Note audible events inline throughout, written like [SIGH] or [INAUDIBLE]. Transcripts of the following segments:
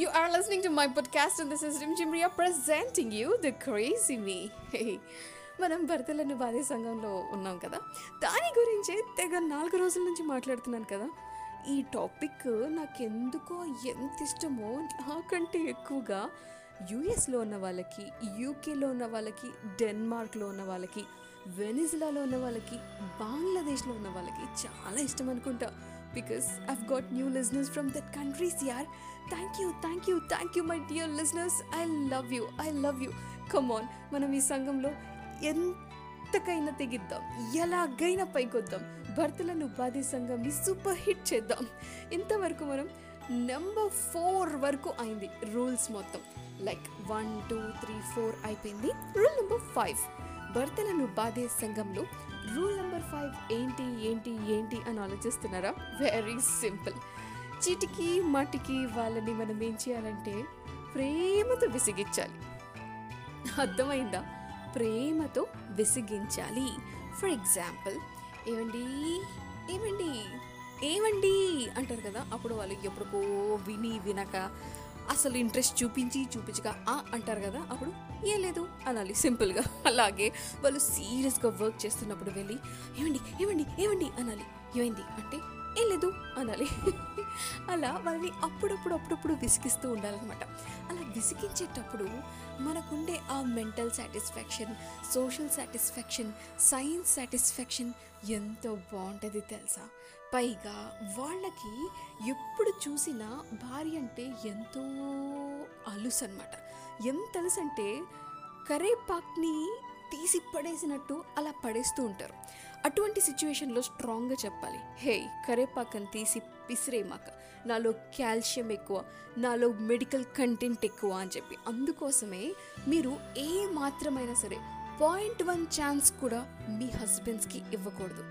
You are listening to my podcast, and this is Rim Jimria presenting you the crazy me. మనం భర్తలను బాధే సంఘంలో ఉన్నాం కదా? దాని గురించే తెగ నాలుగు రోజుల నుంచి మాట్లాడుతున్నాను కదా? ఈ టాపిక్ నాకెందుకో ఎంత ఇష్టమో నాకంటే ఎక్కువగా యూఎస్లో ఉన్న వాళ్ళకి యూకేలో ఉన్న వాళ్ళకి డెన్మార్క్లో ఉన్న వాళ్ళకి వెనిజులాలో ఉన్న వాళ్ళకి బంగ్లాదేశ్లో ఉన్న వాళ్ళకి చాలా ఇష్టం అనుకుంటా. Because I've got new listeners from that countries యార్ thank you thank you thank you my dear listeners I love you I love you come on మనం ఈ సంఘంలో ఎంతకైనా తెగిద్దాం ఎలాగైనా పైకొద్దాం. భర్తలను ఉపాధి సంఘంని సూపర్ హిట్ చేద్దాం. ఇంతవరకు మనం నెంబర్ ఫోర్ వరకు అయింది రూల్స్ మొత్తం. Like one two three four అయిపోయింది. రూల్ నెంబర్ ఫైవ్ భర్తలను బాధే సంఘంలో రూల్ నెంబర్ ఫైవ్ ఏంటి ఏంటి ఏంటి అని ఆలోచిస్తున్నారా? వెరీ సింపుల్ చిటికి మాటికి వాళ్ళని మనం ఏం చేయాలంటే ప్రేమతో విసిగించాలి. అర్థమైందా? ప్రేమతో విసిగించాలి. ఫర్ ఎగ్జాంపుల్ ఏమండి ఏమండి ఏమండి అంటారు కదా? అప్పుడు వాళ్ళు ఎప్పుడుకో విని వినక అసలు ఇంట్రెస్ట్ చూపించి చూపించక ఆ అంటారు కదా అప్పుడు ఏం లేదు అనాలి సింపుల్గా. అలాగే వాళ్ళు సీరియస్గా వర్క్ చేస్తున్నప్పుడు వెళ్ళి ఏమండి ఏమండి ఏమండి అనాలి. ఏమైంది? అంటే ఏం లేదు అనాలి. [LAUGHS] అలా వాళ్ళని అప్పుడప్పుడు అప్పుడప్పుడు విసిగిస్తూ ఉండాలన్నమాట. విసిగించేటప్పుడు మనకుండే ఆ mental satisfaction social satisfaction science satisfaction ఎంతో బాగుంటుంది తెలుసా? పైగా వాళ్ళకి ఎప్పుడు చూసినా భార్య అంటే ఎంతో అలుసు అనమాట ఎంత అలుసు అంటే కరేపాక్ని తీసి పడేసినట్టు అలా పడేస్తూ ఉంటారు. అటువంటి సిచ్యువేషన్లో స్ట్రాంగ్గా చెప్పాలి. హే కరేపాకని తీసి పిసిరేమాక నాలో కాల్షియం ఎక్కువ నాలో మెడికల్ కంటెంట్ ఎక్కువ అని చెప్పి. అందుకోసమే మీరు ఏ మాత్రమైనా సరే పాయింట్ వన్ ఛాన్స్ కూడా మీ హస్బెండ్స్కి ఇవ్వకూడదు.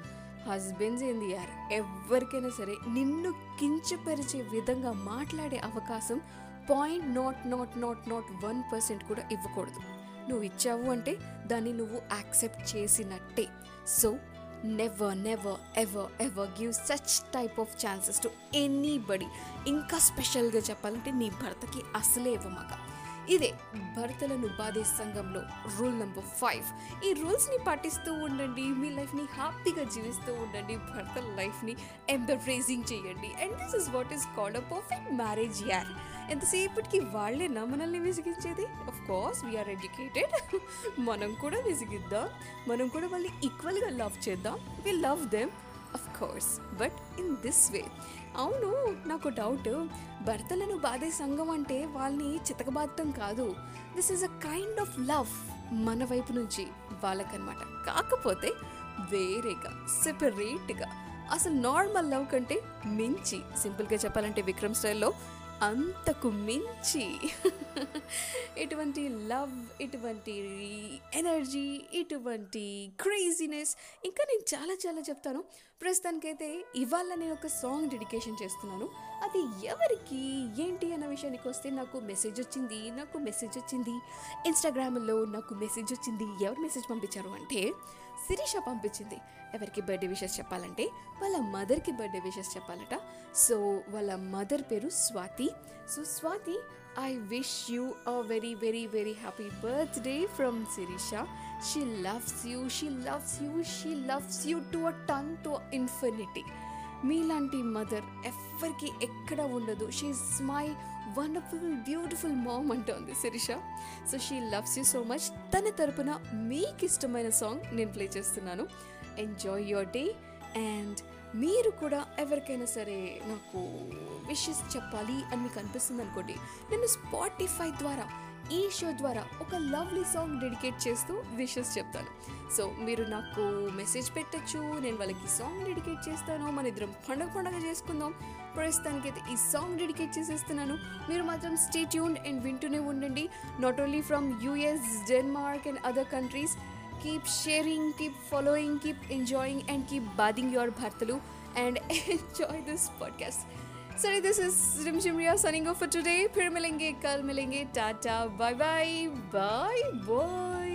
హస్బెండ్స్ ఏంది యార్? ఎవరికైనా సరే నిన్ను కించపరిచే విధంగా మాట్లాడే అవకాశం point not not not not one percent కూడా ఇవ్వకూడదు. నువ్వు ఇచ్చావు అంటే దాన్ని నువ్వు యాక్సెప్ట్ చేసినట్టే. So never never ever ever give such type of chances to anybody ఇంకా స్పెషల్గా చెప్పాలంటే నీ భర్తకి అసలే ఇవ్వమాక. ఇదే భర్తలను బాధే సంఘంలో రూల్ నెంబర్ ఫైవ్ ఈ రూల్స్ని పాటిస్తూ ఉండండి మీ లైఫ్ని హ్యాపీగా జీవిస్తూ ఉండండి భర్త లైఫ్ని ఎంబరేజింగ్ చేయండి. And this is what is called a perfect marriage యార్ ఎంతసేపటికి వాళ్ళేనా మనల్ని విసిగించేది? Of course we are educated మనం కూడా విసిగిద్దాం. మనం కూడా వాళ్ళని ఈక్వల్గా లవ్ చేద్దాం. We love them of course but in this way అవును నాకు డౌట్ భర్తలను బాధే సంఘం అంటే వాళ్ళని చితకబాదటం కాదు. This is a kind of love మన వైపు నుంచి వాళ్ళకనమాట కాకపోతే వేరేగా సెపరేట్గా అసలు నార్మల్ లవ్ కంటే మించి సింపుల్గా చెప్పాలంటే విక్రమ్ స్టైల్లో అంతకు మించి. ఇటువంటి లవ్ ఇటువంటి ఎనర్జీ ఇటువంటి క్రేజీనెస్ ఇంకా నేను చాలా చాలా చెప్తాను. ప్రస్తుతానికైతే ఇవాళ నేను ఒక సాంగ్ డెడికేషన్ చేస్తున్నాను. అది ఎవరికి ఏంటి అన్న విషయానికి వస్తే నాకు మెసేజ్ వచ్చింది నాకు మెసేజ్ వచ్చింది. ఇన్స్టాగ్రామ్లో నాకు మెసేజ్ వచ్చింది. ఎవరు మెసేజ్ పంపించారు అంటే శిరీష పంపించింది. ఎవరికి బర్త్డే విషెస్ చెప్పాలంటే వాళ్ళ మదర్కి బర్త్డే విషెస్ చెప్పాలట. సో వాళ్ళ మదర్ పేరు Swathi. So Swathi I wish you a very very very happy birthday from Sirisha she loves you she loves you she loves you to a ton to infinity మీలాంటి mother ఎవ్వరికి ఎక్కడ ఉండదు. She is my wonderful beautiful mom అంటోంది Sirisha. So she loves you so much తన తరపున మీకు ఇష్టమైన song నేను ప్లే చేస్తున్నాను. ఎంజాయ్ యువర్ డే అండ్ మీరు కూడా ఎవరికైనా సరే నాకు విషెస్ చెప్పాలి అని మీకు అనిపిస్తుంది అనుకోండి నేను స్పాటిఫై ద్వారా ఈ షో ద్వారా ఒక లవ్లీ సాంగ్ డెడికేట్ చేస్తూ విషెస్ చెప్తాను. సో మీరు నాకు మెసేజ్ పెట్టచ్చు నేను వాళ్ళకి సాంగ్ డెడికేట్ చేస్తాను మన ఇద్దరం పండగ పండగ చేసుకుందాం. ప్రస్తుతానికి అయితే ఈ సాంగ్ డెడికేట్ చేసేస్తున్నాను. మీరు మాత్రం స్టే ట్యూన్ అండ్ వింటూనే ఉండండి. Not only from US Denmark and other countries keep sharing, keep following, keep enjoying, and keep bathing your Bhartalu and [LAUGHS] enjoy this podcast. Sorry, this is Rimjimria signing off for today. Phir milenge, kal milenge, tata, bye bye, bye bye.